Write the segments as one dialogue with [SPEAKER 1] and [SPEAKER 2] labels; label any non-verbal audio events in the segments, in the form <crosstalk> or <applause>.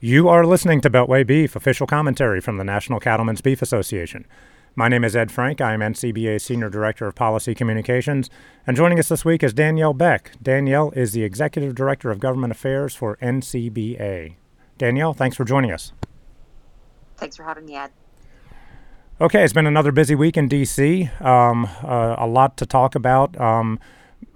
[SPEAKER 1] You are listening to Beltway Beef, official commentary from the National Cattlemen's Beef Association. My name is Ed Frank. I am NCBA Senior Director of Policy Communications. And joining us this week is Danielle Beck. Danielle is the Executive Director of Government Affairs for NCBA. Danielle, thanks for joining us.
[SPEAKER 2] Thanks for having me, Ed.
[SPEAKER 1] Okay, it's been another busy week in D.C., um, uh, a lot to talk about. Um,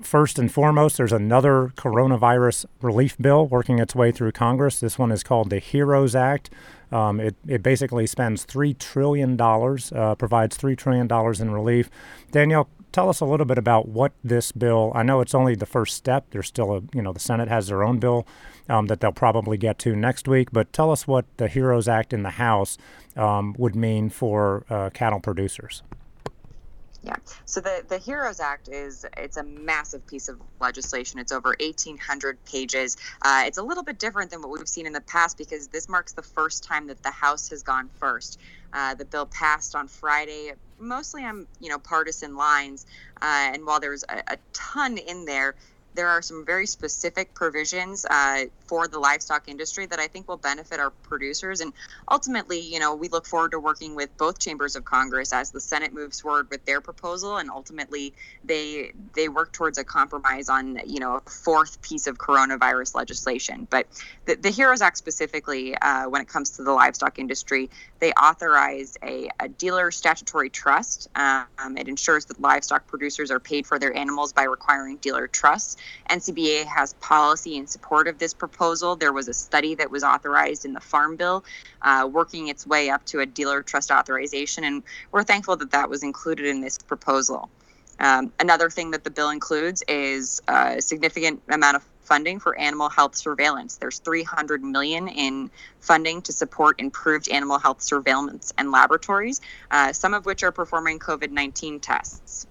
[SPEAKER 1] First and foremost, there's another coronavirus relief bill working its way through Congress. This one is called the HEROES Act. Um, it, it basically spends $3 trillion, uh, provides $3 trillion in relief. Danielle, tell us a little bit about what this bill, I know it's only the first step. There's still a, you know, the Senate has their own bill um, that they'll probably get to next week, but tell us what the HEROES Act in the House um, would mean for uh, cattle producers.
[SPEAKER 2] Yeah. So the the HEROES Act is it's a massive piece of legislation. It's over 1,800 pages. Uh, it's a little bit different than what we've seen in the past because this marks the first time that the House has gone first. Uh, the bill passed on Friday, mostly on you know partisan lines, uh, and while there's a, a ton in there, there are some very specific provisions uh, for the livestock industry that I think will benefit our producers. And ultimately, you know, we look forward to working with both chambers of Congress as the Senate moves forward with their proposal, and ultimately they they work towards a compromise on you know a fourth piece of coronavirus legislation. But the, the HEROES Act specifically, uh, when it comes to the livestock industry, they authorize a, a dealer statutory trust. Um, it ensures that livestock producers are paid for their animals by requiring dealer trusts. NCBA has policy in support of this proposal. There was a study that was authorized in the Farm Bill, uh, working its way up to a dealer trust authorization, and we're thankful that that was included in this proposal. Um, another thing that the bill includes is a significant amount of funding for animal health surveillance. There's 300 million in funding to support improved animal health surveillance and laboratories, uh, some of which are performing COVID-19 tests.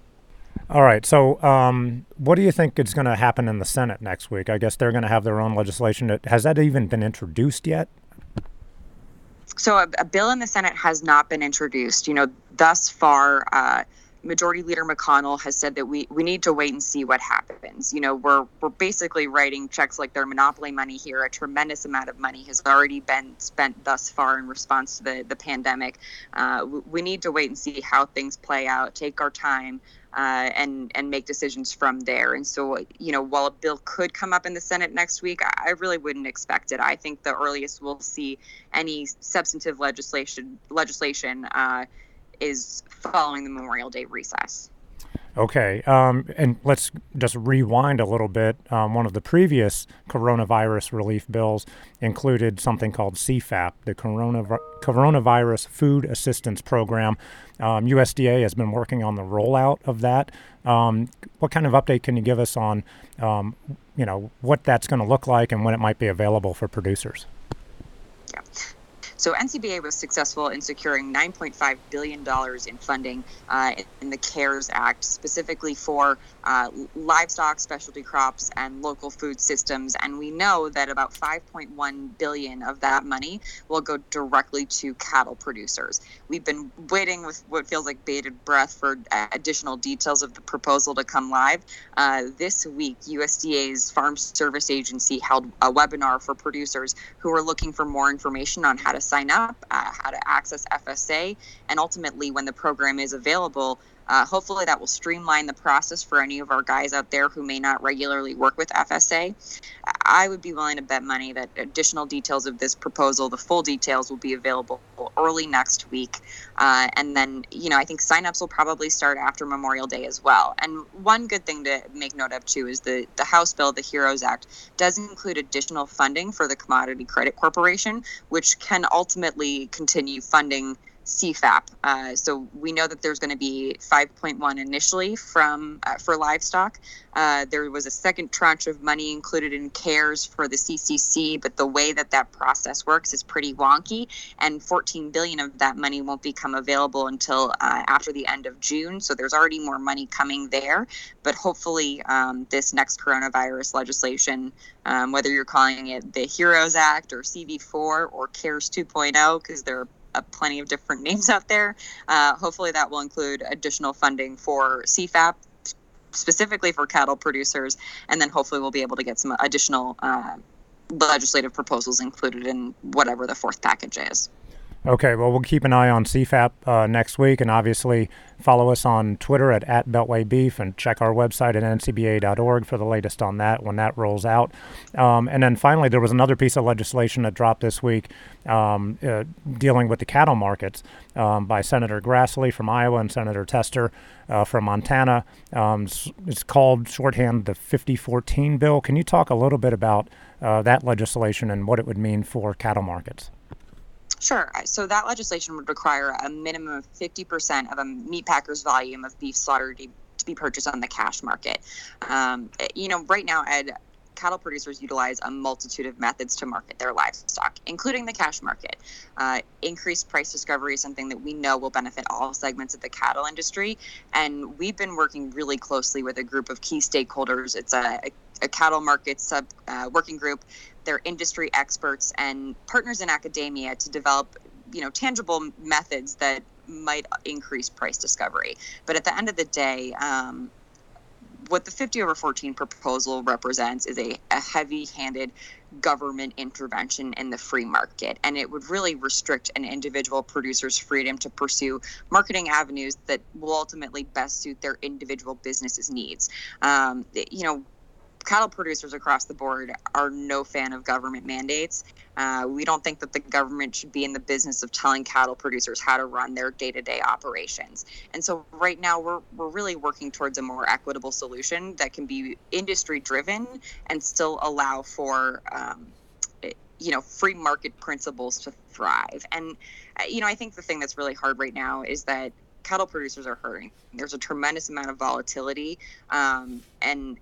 [SPEAKER 1] All right. So, um, what do you think is going to happen in the Senate next week? I guess they're going to have their own legislation. Has that even been introduced yet?
[SPEAKER 2] So, a, a bill in the Senate has not been introduced. You know, thus far, uh, Majority Leader McConnell has said that we, we need to wait and see what happens. You know, we're we're basically writing checks like they're monopoly money here. A tremendous amount of money has already been spent thus far in response to the the pandemic. Uh, we need to wait and see how things play out. Take our time. Uh, and and make decisions from there. And so, you know, while a bill could come up in the Senate next week, I really wouldn't expect it. I think the earliest we'll see any substantive legislation legislation uh, is following the Memorial Day recess.
[SPEAKER 1] Okay, um, and let's just rewind a little bit. Um, one of the previous coronavirus relief bills included something called CFAP, the Coronav- Coronavirus Food Assistance Program. Um, USDA has been working on the rollout of that. Um, what kind of update can you give us on, um, you know, what that's going to look like and when it might be available for producers?
[SPEAKER 2] So NCBA was successful in securing $9.5 billion in funding uh, in the CARES Act, specifically for uh, livestock, specialty crops, and local food systems. And we know that about 5.1 billion of that money will go directly to cattle producers. We've been waiting with what feels like bated breath for additional details of the proposal to come live. Uh, this week, USDA's Farm Service Agency held a webinar for producers who are looking for more information on how to sign up, uh, how to access FSA, and ultimately, when the program is available, uh, hopefully, that will streamline the process for any of our guys out there who may not regularly work with FSA. I would be willing to bet money that additional details of this proposal, the full details, will be available early next week. Uh, and then, you know, I think signups will probably start after Memorial Day as well. And one good thing to make note of, too, is the, the House bill, the HEROES Act, does include additional funding for the Commodity Credit Corporation, which can ultimately continue funding CFAP. Uh, so we know that there's going to be 5.1 initially from uh, for livestock. Uh, there was a second tranche of money included in CARES for the CCC, but the way that that process works is pretty wonky, and 14 billion of that money won't become available until uh, after the end of June. So there's already more money coming there, but hopefully um, this next coronavirus legislation, um, whether you're calling it the HEROES Act or CV4 or CARES 2.0, because there are uh, plenty of different <laughs> names out there. Uh, hopefully, that will include additional funding for CFAP, specifically for cattle producers, and then hopefully we'll be able to get some additional uh, legislative proposals included in whatever the fourth package is.
[SPEAKER 1] Okay, well, we'll keep an eye on CFAP uh, next week, and obviously follow us on Twitter at, at Beltway Beef and check our website at ncba.org for the latest on that when that rolls out. Um, and then finally, there was another piece of legislation that dropped this week um, uh, dealing with the cattle markets um, by Senator Grassley from Iowa and Senator Tester uh, from Montana. Um, it's called shorthand the 5014 bill. Can you talk a little bit about uh, that legislation and what it would mean for cattle markets?
[SPEAKER 2] Sure. So that legislation would require a minimum of 50% of a meat packer's volume of beef slaughtered to be purchased on the cash market. Um, you know, right now, Ed, cattle producers utilize a multitude of methods to market their livestock, including the cash market. Uh, increased price discovery is something that we know will benefit all segments of the cattle industry. And we've been working really closely with a group of key stakeholders. It's a, a, a cattle market sub uh, working group their industry experts and partners in academia to develop you know tangible methods that might increase price discovery but at the end of the day um, what the 50 over 14 proposal represents is a, a heavy handed government intervention in the free market. And it would really restrict an individual producer's freedom to pursue marketing avenues that will ultimately best suit their individual business's needs. Um, you know, cattle producers across the board are no fan of government mandates. Uh, we don't think that the government should be in the business of telling cattle producers how to run their day-to-day operations. And so right now we're we're really working towards a more equitable solution that can be industry driven and still allow for um, you know free market principles to thrive. And uh, you know I think the thing that's really hard right now is that cattle producers are hurting. There's a tremendous amount of volatility, um, and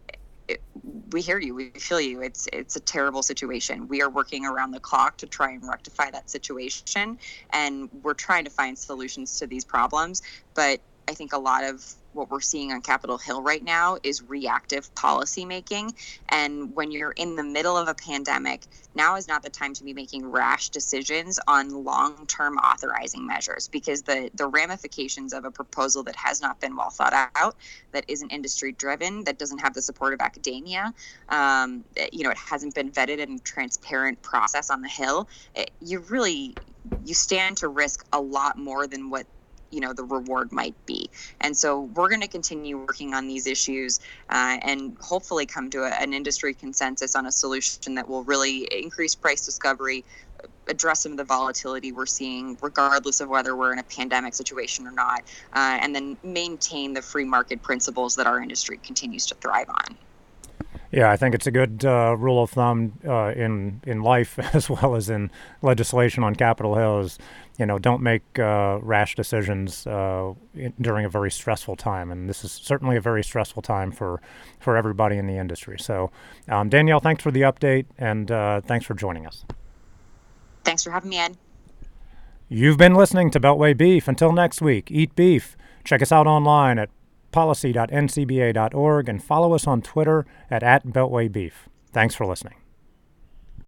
[SPEAKER 2] we hear you, we feel you. It's it's a terrible situation. We are working around the clock to try and rectify that situation, and we're trying to find solutions to these problems. But I think a lot of what we're seeing on Capitol Hill right now is reactive policymaking. And when you're in the middle of a pandemic, now is not the time to be making rash decisions on long term authorizing measures because the, the ramifications of a proposal that has not been well thought out, that isn't industry driven, that doesn't have the support of academia, um, you know, it hasn't been vetted in a transparent process on the Hill, it, you really you stand to risk a lot more than what you know the reward might be. And so we're going to continue working on these issues uh, and hopefully come to a, an industry consensus on a solution that will really increase price discovery address some of the volatility we're seeing regardless of whether we're in a pandemic situation or not uh, and then maintain the free market principles that our industry continues to thrive on
[SPEAKER 1] yeah, I think it's a good uh, rule of thumb uh, in in life <laughs> as well as in legislation on Capitol Hill. Is you know don't make uh, rash decisions uh, in, during a very stressful time, and this is certainly a very stressful time for for everybody in the industry. So, um, Danielle, thanks for the update, and uh, thanks for joining us.
[SPEAKER 2] Thanks for having me, Ed.
[SPEAKER 1] You've been listening to Beltway Beef. Until next week, eat beef. Check us out online at policy.ncba.org and follow us on Twitter at, at BeltwayBeef. Thanks for listening.